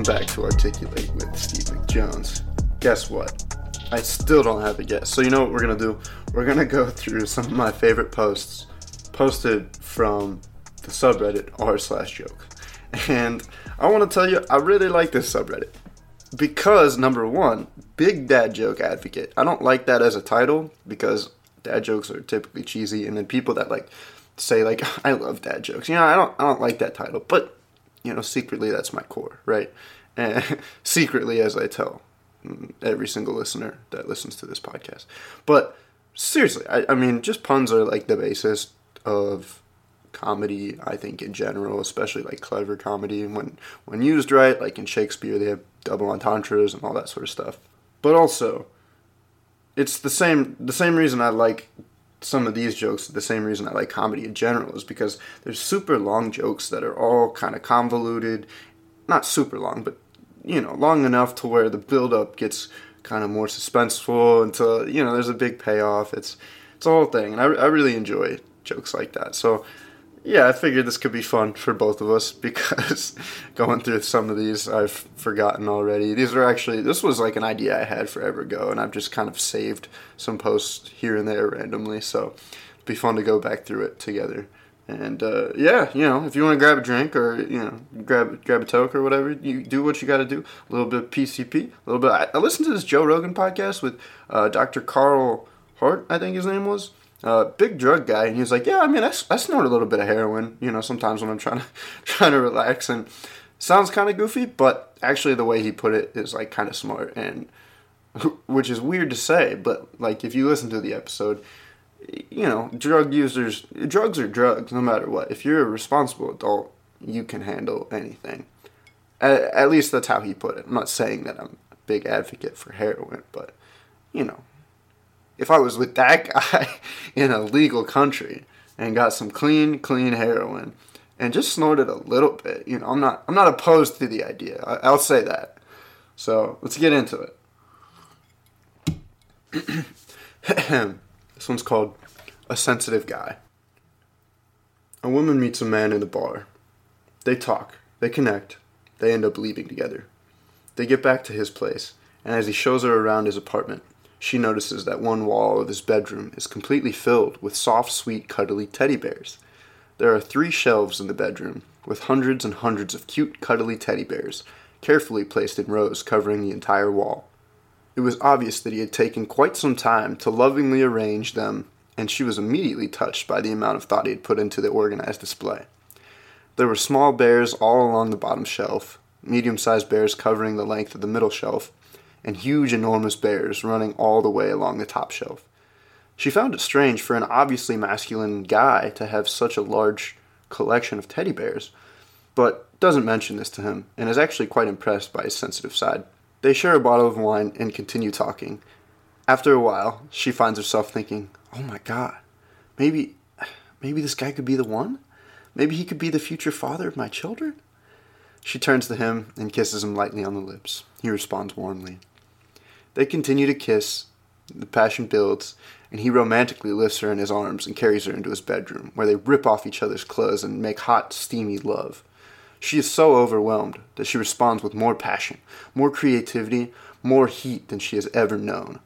Welcome back to Articulate with Steve McJones. Guess what? I still don't have a guess. So, you know what we're gonna do? We're gonna go through some of my favorite posts posted from the subreddit r slash joke. And I wanna tell you, I really like this subreddit. Because, number one, big dad joke advocate. I don't like that as a title because dad jokes are typically cheesy, and then people that like say like I love dad jokes. You know, I don't I don't like that title, but you know, secretly that's my core, right? And secretly, as I tell mm, every single listener that listens to this podcast. But seriously, I, I mean, just puns are like the basis of comedy. I think in general, especially like clever comedy, when when used right, like in Shakespeare, they have double entendres and all that sort of stuff. But also, it's the same the same reason I like some of these jokes the same reason I like comedy in general is because there's super long jokes that are all kind of convoluted, not super long, but you know, long enough to where the build up gets kind of more suspenseful until you know there's a big payoff. It's it's a whole thing, and I, I really enjoy jokes like that. So yeah, I figured this could be fun for both of us because going through some of these I've forgotten already. These are actually this was like an idea I had forever ago, and I've just kind of saved some posts here and there randomly. So it'd be fun to go back through it together. And uh, yeah, you know, if you want to grab a drink or you know grab grab a toke or whatever, you do what you got to do. A little bit of PCP, a little bit. I, I listened to this Joe Rogan podcast with uh, Dr. Carl Hart, I think his name was uh, big drug guy, and he was like, "Yeah, I mean, I, I snort a little bit of heroin, you know, sometimes when I'm trying to trying to relax." And sounds kind of goofy, but actually, the way he put it is like kind of smart, and which is weird to say, but like if you listen to the episode, you know, drug users, drugs are drugs, no matter what. If you're a responsible adult, you can handle anything. At, at least that's how he put it. I'm not saying that I'm a big advocate for heroin, but you know, if I was with that guy in a legal country and got some clean, clean heroin and just snorted a little bit, you know, I'm not I'm not opposed to the idea. I, will say that. So let's get into it. this one's called A Sensitive Guy. A woman meets a man in a bar. They talk, they connect, they end up leaving together. They get back to his place, and as he shows her around his apartment, she notices that one wall of his bedroom is completely filled with soft, sweet, cuddly teddy bears. There are three shelves in the bedroom, with hundreds and hundreds of cute, cuddly teddy bears, carefully placed in rows covering the entire wall. It was obvious that he had taken quite some time to lovingly arrange them, and she was immediately touched by the amount of thought he had put into the organized display. There were small bears all along the bottom shelf, medium sized bears covering the length of the middle shelf, and huge, enormous bears running all the way along the top shelf. She found it strange for an obviously masculine guy to have such a large collection of teddy bears, but doesn't mention this to him and is actually quite impressed by his sensitive side. They share a bottle of wine and continue talking. After a while, she finds herself thinking, "Oh my god, maybe maybe this guy could be the one? Maybe he could be the future father of my children?" She turns to him and kisses him lightly on the lips. He responds warmly. They continue to kiss, the passion builds, and he romantically lifts her in his arms and carries her into his bedroom, where they rip off each other's clothes and make hot, steamy love. She is so overwhelmed that she responds with more passion, more creativity, more heat than she has ever known.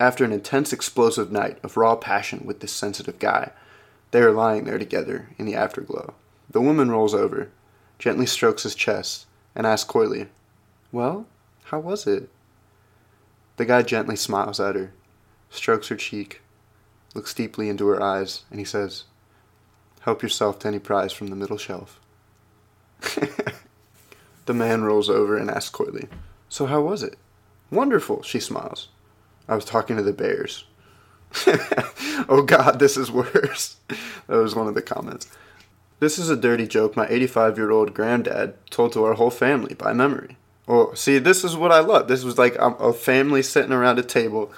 After an intense, explosive night of raw passion with this sensitive guy, they are lying there together in the afterglow. The woman rolls over, gently strokes his chest, and asks coyly, Well, how was it? The guy gently smiles at her, strokes her cheek, looks deeply into her eyes, and he says, Help yourself to any prize from the middle shelf. the man rolls over and asks coyly, So how was it? Wonderful, she smiles. I was talking to the bears. oh god, this is worse. that was one of the comments. This is a dirty joke my 85 year old granddad told to our whole family by memory. Well, see, this is what I love. This was like a family sitting around a table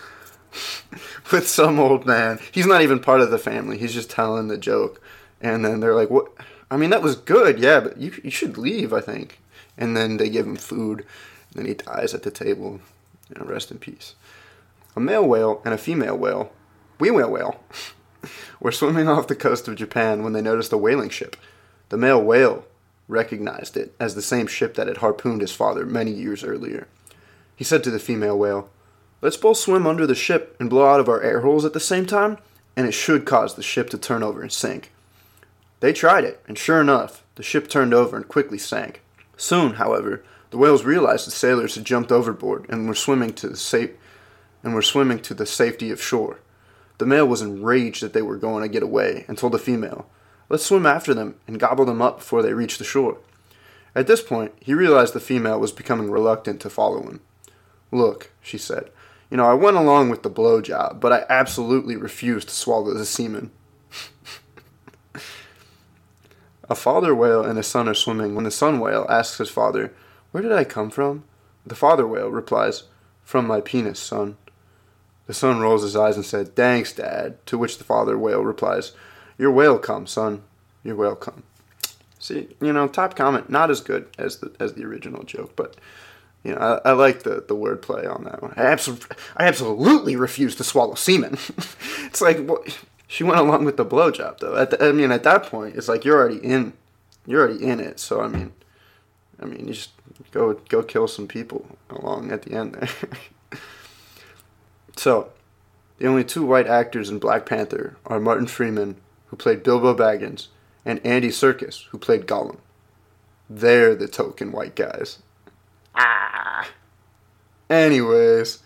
with some old man. He's not even part of the family. He's just telling the joke, and then they're like, "What? I mean, that was good, yeah, but you you should leave, I think." And then they give him food, and then he dies at the table. You know, rest in peace. A male whale and a female whale, wee whale whale, were swimming off the coast of Japan when they noticed a whaling ship. The male whale recognized it as the same ship that had harpooned his father many years earlier. He said to the female whale, Let's both swim under the ship and blow out of our air holes at the same time, and it should cause the ship to turn over and sink. They tried it, and sure enough, the ship turned over and quickly sank. Soon, however, the whales realized the sailors had jumped overboard and were swimming to the safe and were swimming to the safety of shore. The male was enraged that they were going to get away and told the female, Let's swim after them and gobble them up before they reach the shore. At this point, he realized the female was becoming reluctant to follow him. Look, she said, you know, I went along with the blowjob, but I absolutely refused to swallow the semen. a father whale and a son are swimming when the son whale asks his father, Where did I come from? The father whale replies, From my penis, son. The son rolls his eyes and said, Thanks, Dad. To which the father whale replies, You're welcome, son. You're welcome. See, you know, top comment, not as good as the as the original joke, but you know, I, I like the, the wordplay on that one. I, absol- I absolutely refuse to swallow semen. it's like, what? she went along with the blowjob, though. The, I mean, at that point, it's like you're already in, you're already in it. So I mean, I mean, you just go go kill some people along at the end there. so, the only two white actors in Black Panther are Martin Freeman, who played Bilbo Baggins, and Andy Serkis, who played Gollum. They're the token white guys. Ah. Anyways,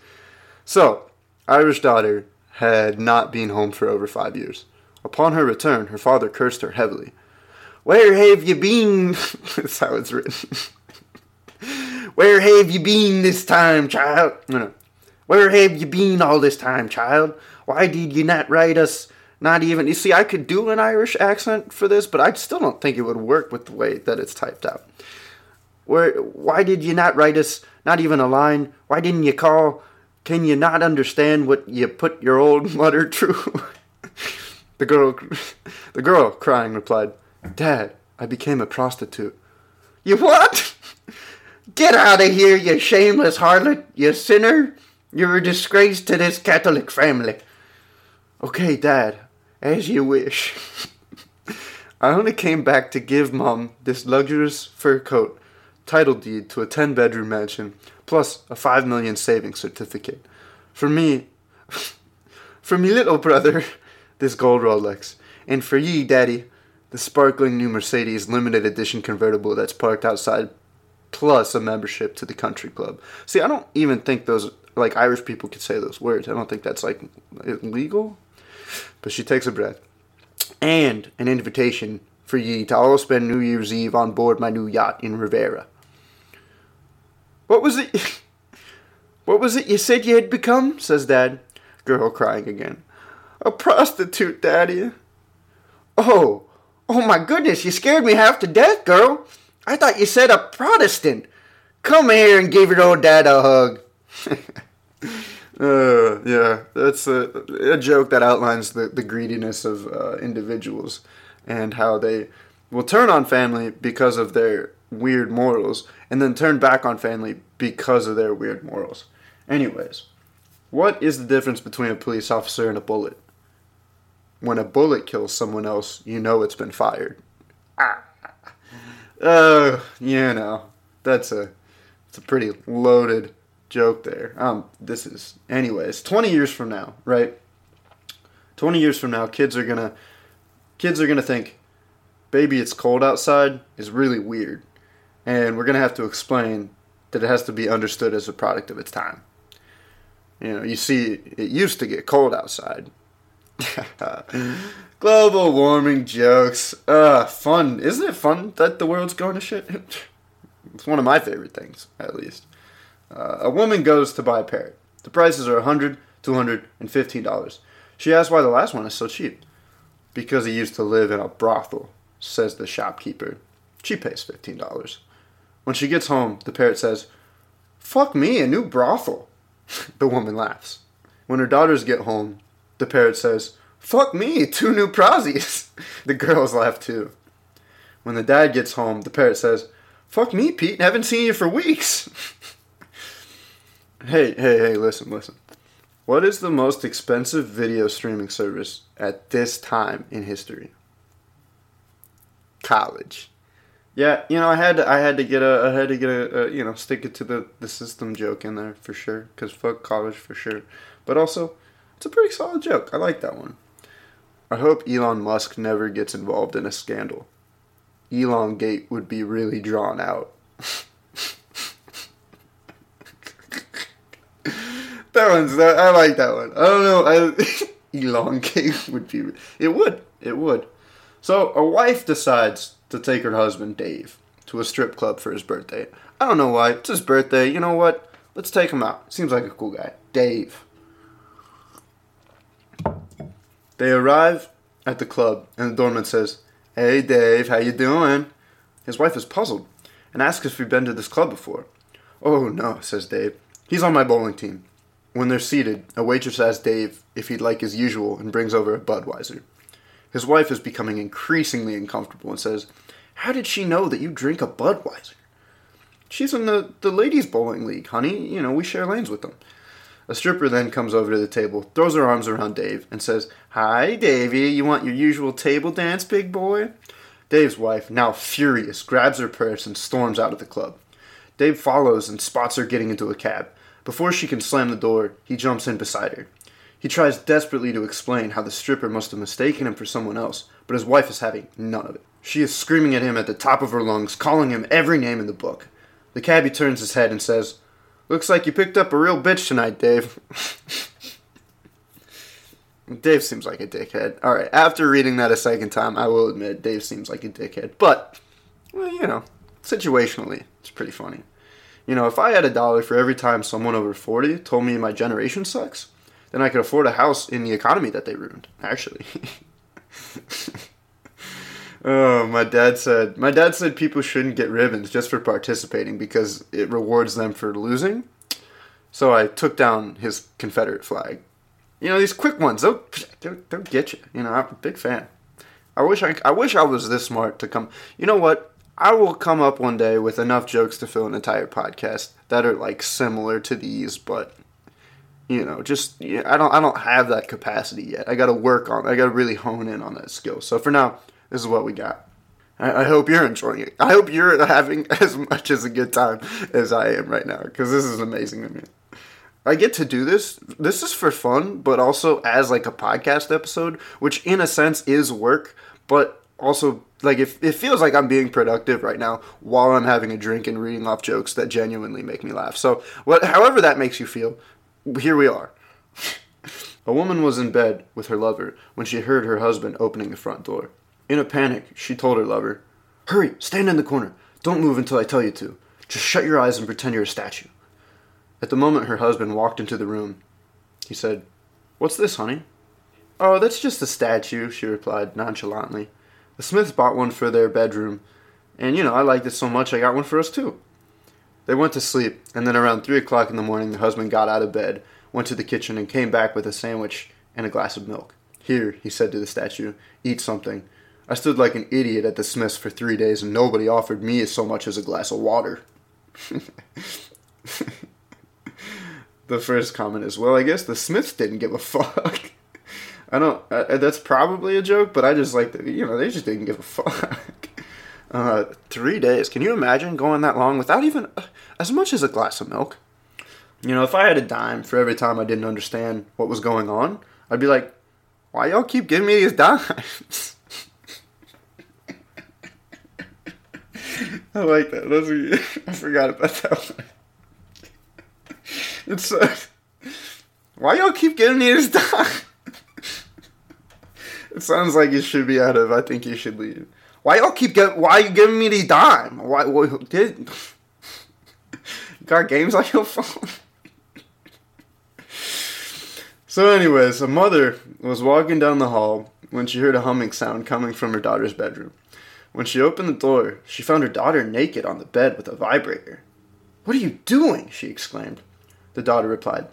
so Irish daughter had not been home for over five years. Upon her return, her father cursed her heavily. Where have you been? That's how it's written. Where have you been this time, child? No, no. Where have you been all this time, child? Why did you not write us? Not even. You see, I could do an Irish accent for this, but I still don't think it would work with the way that it's typed out. Where, why did you not write us not even a line? Why didn't you call? Can you not understand what you put your old mother through? the girl, the girl, crying, replied, "Dad, I became a prostitute." You what? Get out of here, you shameless harlot, you sinner! You're a disgrace to this Catholic family. Okay, Dad, as you wish. I only came back to give Mom this luxurious fur coat title deed to a 10 bedroom mansion, plus a 5 million savings certificate. For me, for me little brother, this gold Rolex. And for ye, daddy, the sparkling new Mercedes limited edition convertible that's parked outside, plus a membership to the country club. See, I don't even think those, like, Irish people could say those words. I don't think that's, like, illegal. But she takes a breath. And an invitation for ye to all spend New Year's Eve on board my new yacht in Rivera. What was it? What was it you said you had become? says Dad. Girl crying again. A prostitute, Daddy. Oh, oh my goodness, you scared me half to death, girl. I thought you said a Protestant. Come here and give your old dad a hug. uh, yeah, that's a, a, joke that outlines the, the greediness of uh, individuals and how they will turn on family because of their weird morals and then turn back on family because of their weird morals. Anyways, what is the difference between a police officer and a bullet? When a bullet kills someone else, you know it's been fired. Ah. Uh, you know, that's a it's a pretty loaded joke there. Um, this is anyways, 20 years from now, right? 20 years from now, kids are gonna kids are gonna think, baby, it's cold outside is really weird and we're to have to explain that it has to be understood as a product of its time. You know, you see, it used to get cold outside. Global warming jokes. Uh, fun. Isn't it fun that the world's going to shit? it's one of my favorite things, at least. Uh, a woman goes to buy a parrot. The prices are $100, $200, and $15. She asks why the last one is so cheap. Because he used to live in a brothel, says the shopkeeper. She pays $15. When she gets home, the parrot says, Fuck me, a new brothel. the woman laughs. When her daughters get home, the parrot says, Fuck me, two new prozzies. the girls laugh too. When the dad gets home, the parrot says, Fuck me, Pete, haven't seen you for weeks. hey, hey, hey, listen, listen. What is the most expensive video streaming service at this time in history? College. Yeah, you know, I had to, I had to get a, I had to get a, a you know, stick it to the, the system joke in there for sure, because fuck college for sure. But also, it's a pretty solid joke. I like that one. I hope Elon Musk never gets involved in a scandal. Elon Gate would be really drawn out. that one's, that, I like that one. I don't know. I, Elon Gate would be, it would, it would. So a wife decides to take her husband Dave to a strip club for his birthday. I don't know why. It's his birthday. You know what? Let's take him out. Seems like a cool guy. Dave. They arrive at the club, and the doorman says, "Hey, Dave, how you doing?" His wife is puzzled and asks if he'd been to this club before. "Oh no," says Dave. "He's on my bowling team." When they're seated, a waitress asks Dave if he'd like his usual and brings over a Budweiser. His wife is becoming increasingly uncomfortable and says, How did she know that you drink a Budweiser? She's in the, the ladies' bowling league, honey. You know, we share lanes with them. A stripper then comes over to the table, throws her arms around Dave, and says, Hi, Davy, you want your usual table dance, big boy? Dave's wife, now furious, grabs her purse and storms out of the club. Dave follows and spots her getting into a cab. Before she can slam the door, he jumps in beside her. He tries desperately to explain how the stripper must have mistaken him for someone else, but his wife is having none of it. She is screaming at him at the top of her lungs, calling him every name in the book. The cabbie turns his head and says, Looks like you picked up a real bitch tonight, Dave. Dave seems like a dickhead. Alright, after reading that a second time, I will admit Dave seems like a dickhead. But, well, you know, situationally, it's pretty funny. You know, if I had a dollar for every time someone over 40 told me my generation sucks, then I could afford a house in the economy that they ruined, actually. oh, my dad said my dad said people shouldn't get ribbons just for participating because it rewards them for losing. So I took down his Confederate flag. You know, these quick ones, they'll, they'll, get you. You know, I'm a big fan. I wish I, I wish I was this smart to come. You know what? I will come up one day with enough jokes to fill an entire podcast that are like similar to these, but you know, just I don't I don't have that capacity yet. I got to work on. I got to really hone in on that skill. So for now, this is what we got. I, I hope you're enjoying it. I hope you're having as much as a good time as I am right now because this is amazing to me. I get to do this. This is for fun, but also as like a podcast episode, which in a sense is work, but also like if it feels like I'm being productive right now while I'm having a drink and reading off jokes that genuinely make me laugh. So what however that makes you feel, here we are. a woman was in bed with her lover when she heard her husband opening the front door. In a panic, she told her lover, Hurry, stand in the corner. Don't move until I tell you to. Just shut your eyes and pretend you're a statue. At the moment her husband walked into the room, he said, What's this, honey? Oh, that's just a statue, she replied nonchalantly. The Smiths bought one for their bedroom, and you know, I liked it so much I got one for us too. They went to sleep, and then around 3 o'clock in the morning, the husband got out of bed, went to the kitchen, and came back with a sandwich and a glass of milk. Here, he said to the statue, eat something. I stood like an idiot at the Smiths for three days, and nobody offered me so much as a glass of water. the first comment is, well, I guess the Smiths didn't give a fuck. I don't. Uh, that's probably a joke, but I just like that. You know, they just didn't give a fuck. Uh, three days. Can you imagine going that long without even uh, as much as a glass of milk? You know, if I had a dime for every time I didn't understand what was going on, I'd be like, why y'all keep giving me these dimes? I like that. That's a, I forgot about that one. It's uh, why y'all keep giving me these dimes? It sounds like you should be out of. I think you should leave. Why y'all keep get? Why you giving me the dime? Why? What, did got games on your phone? so, anyways, a mother was walking down the hall when she heard a humming sound coming from her daughter's bedroom. When she opened the door, she found her daughter naked on the bed with a vibrator. What are you doing? she exclaimed. The daughter replied,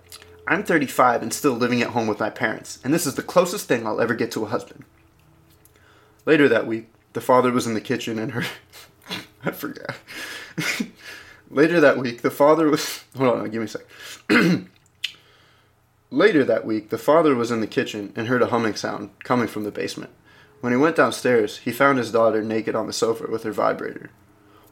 I'm 35 and still living at home with my parents, and this is the closest thing I'll ever get to a husband. Later that week, the father was in the kitchen and her. I forgot. Later that week, the father was. Hold on, give me a sec. Later that week, the father was in the kitchen and heard a humming sound coming from the basement. When he went downstairs, he found his daughter naked on the sofa with her vibrator.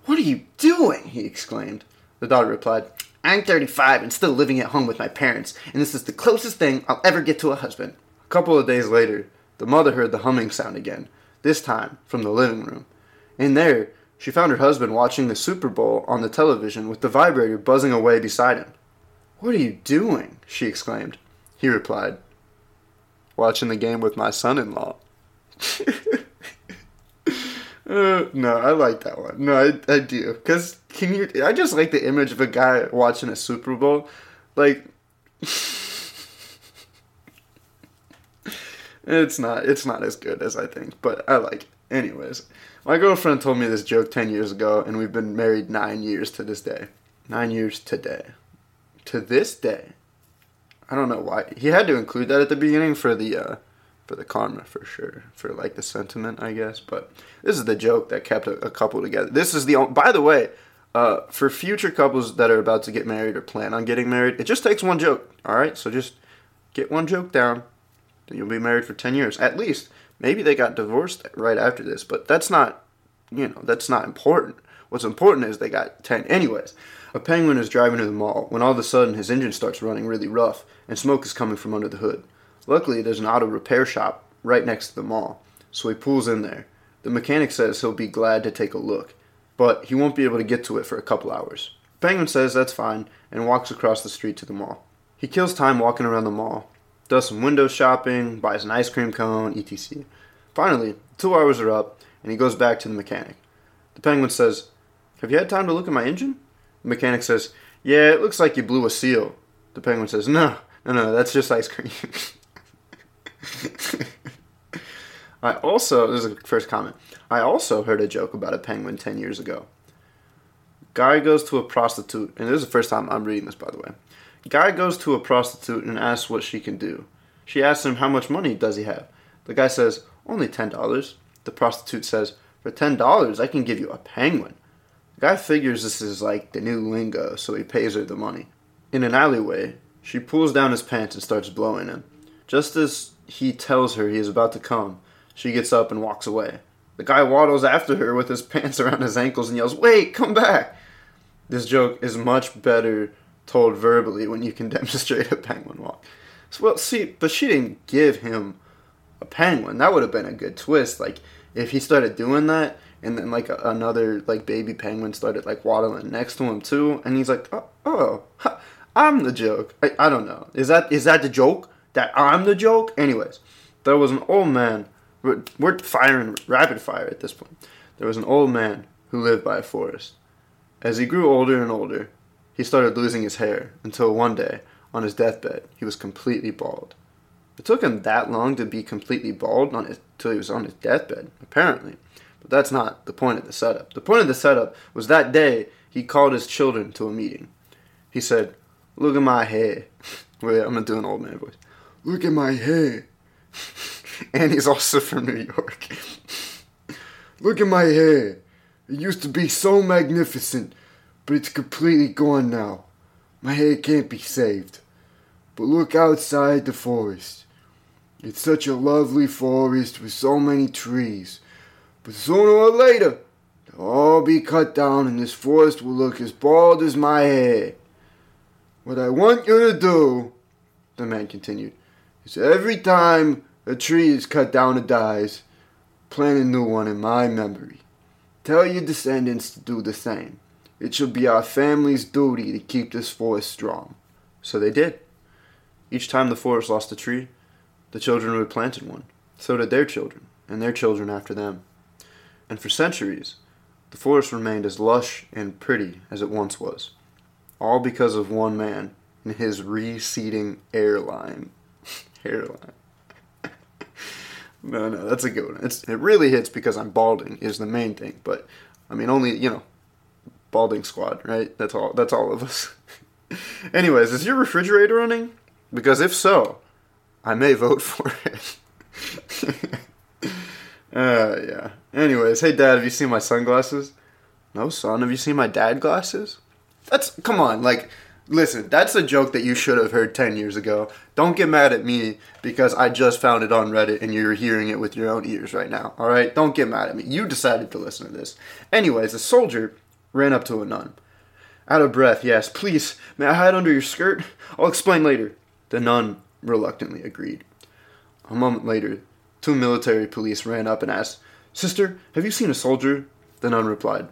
What are you doing? he exclaimed. The daughter replied, I'm 35 and still living at home with my parents, and this is the closest thing I'll ever get to a husband. A couple of days later, the mother heard the humming sound again, this time from the living room. In there, she found her husband watching the Super Bowl on the television with the vibrator buzzing away beside him. What are you doing? she exclaimed. He replied, Watching the game with my son in law. uh, no, I like that one. No, I, I do. Because can you. I just like the image of a guy watching a Super Bowl. Like. it's not it's not as good as I think, but I like it. Anyways, my girlfriend told me this joke 10 years ago, and we've been married nine years to this day. Nine years today. To this day. I don't know why. He had to include that at the beginning for the, uh, for the karma for sure. For like the sentiment, I guess. But this is the joke that kept a, a couple together. This is the, by the way, uh, for future couples that are about to get married or plan on getting married, it just takes one joke. All right, so just get one joke down. Then you'll be married for ten years at least. Maybe they got divorced right after this, but that's not, you know, that's not important. What's important is they got 10. Anyways, a penguin is driving to the mall when all of a sudden his engine starts running really rough and smoke is coming from under the hood. Luckily, there's an auto repair shop right next to the mall, so he pulls in there. The mechanic says he'll be glad to take a look, but he won't be able to get to it for a couple hours. The penguin says that's fine and walks across the street to the mall. He kills time walking around the mall, does some window shopping, buys an ice cream cone, etc. Finally, two hours are up, and he goes back to the mechanic. The penguin says, Have you had time to look at my engine? The mechanic says, Yeah, it looks like you blew a seal. The penguin says, No, no, no, that's just ice cream. I also, this is the first comment, I also heard a joke about a penguin 10 years ago. Guy goes to a prostitute, and this is the first time I'm reading this, by the way. Guy goes to a prostitute and asks what she can do. She asks him how much money does he have. The guy says, only ten dollars. The prostitute says, for ten dollars I can give you a penguin. The guy figures this is like the new lingo, so he pays her the money. In an alleyway, she pulls down his pants and starts blowing him. Just as he tells her he is about to come, she gets up and walks away. The guy waddles after her with his pants around his ankles and yells, Wait, come back! This joke is much better told verbally when you can demonstrate a penguin walk. So, well, see, but she didn't give him a penguin. That would have been a good twist. Like if he started doing that, and then like another like baby penguin started like waddling next to him too, and he's like, oh, oh I'm the joke. I, I don't know. Is that is that the joke? That I'm the joke? Anyways, there was an old man. We're, firing rapid fire at this point. There was an old man who lived by a forest. As he grew older and older, he started losing his hair until one day, on his deathbed, he was completely bald. It took him that long to be completely bald till he was on his deathbed, apparently. But that's not the point of the setup. The point of the setup was that day he called his children to a meeting. He said, Look at my hair. Wait, I'm gonna do an old man voice. Look at my hair. and he's also from New York. Look at my hair. It used to be so magnificent, but it's completely gone now. My hair can't be saved. But look outside the forest. It's such a lovely forest with so many trees. But sooner or later, they'll all be cut down and this forest will look as bald as my hair. What I want you to do, the man continued, is every time a tree is cut down and dies, plant a new one in my memory. Tell your descendants to do the same. It shall be our family's duty to keep this forest strong. So they did. Each time the forest lost a tree, the children replanted one. So did their children, and their children after them. And for centuries, the forest remained as lush and pretty as it once was. All because of one man and his receding airline. Hairline. no, no, that's a good one. It's, it really hits because I'm balding is the main thing. But, I mean, only, you know, balding squad, right? That's all, that's all of us. Anyways, is your refrigerator running? Because if so, I may vote for it. uh, yeah. Anyways, hey dad, have you seen my sunglasses? No, son, have you seen my dad glasses? That's come on, like listen, that's a joke that you should have heard 10 years ago. Don't get mad at me because I just found it on Reddit and you're hearing it with your own ears right now. All right? Don't get mad at me. You decided to listen to this. Anyways, a soldier ran up to a nun. Out of breath, yes, please, may I hide under your skirt? I'll explain later. The nun reluctantly agreed. A moment later, two military police ran up and asked, Sister, have you seen a soldier? The nun replied,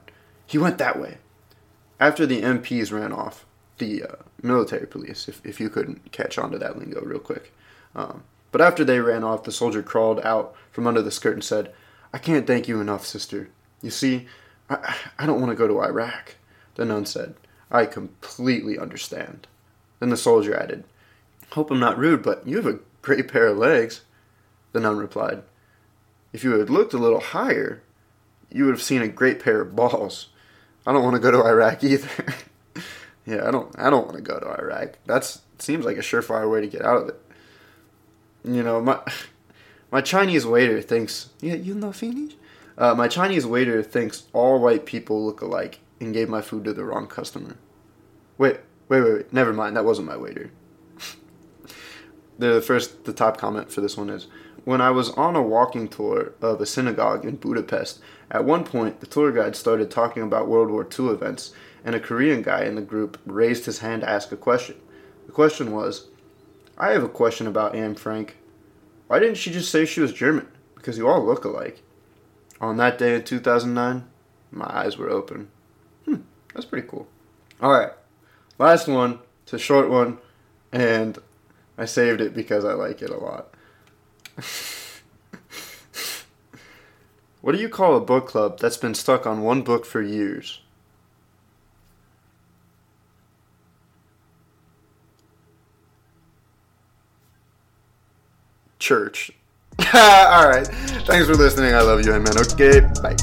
He went that way. After the MPs ran off, the uh, military police, if, if you couldn't catch on to that lingo real quick. Um, but after they ran off, the soldier crawled out from under the skirt and said, I can't thank you enough, sister. You see, I, I don't want to go to Iraq. The nun said, I completely understand. Then the soldier added, Hope I'm not rude, but you have a great pair of legs. The nun replied, If you had looked a little higher, you would have seen a great pair of balls. I don't want to go to Iraq either. yeah, I don't I don't want to go to Iraq. That's seems like a surefire way to get out of it. You know, my my Chinese waiter thinks, yeah, you know Finnish? Uh, my Chinese waiter thinks all white people look alike and gave my food to the wrong customer. Wait, wait, wait, wait. Never mind. That wasn't my waiter. the first, the top comment for this one is when I was on a walking tour of a synagogue in Budapest. At one point, the tour guide started talking about World War II events, and a Korean guy in the group raised his hand to ask a question. The question was, "I have a question about Anne Frank. Why didn't she just say she was German? Because you all look alike." On that day in 2009, my eyes were open. Hmm, that's pretty cool. All right, last one. It's a short one, and I saved it because I like it a lot. what do you call a book club that's been stuck on one book for years? Church. All right. Thanks for listening. I love you, man. Okay, bye.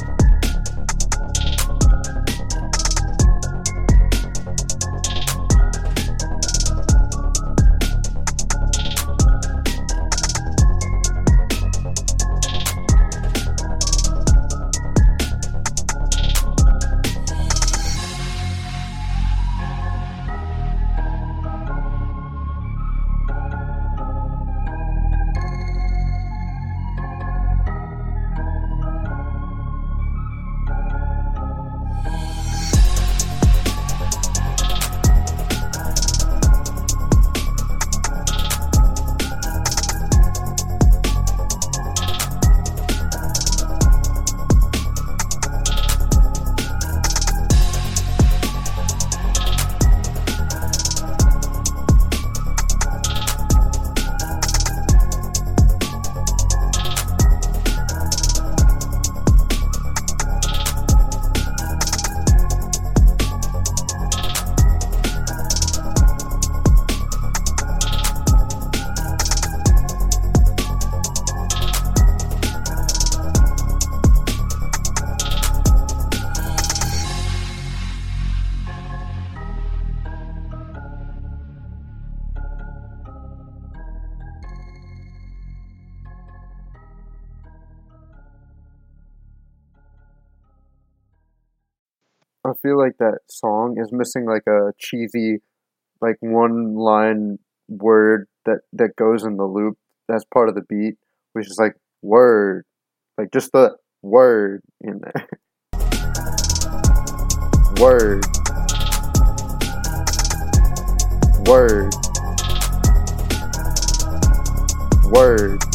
Feel like that song is missing like a cheesy, like one line word that that goes in the loop. That's part of the beat, which is like word, like just the word in there. word, word, word.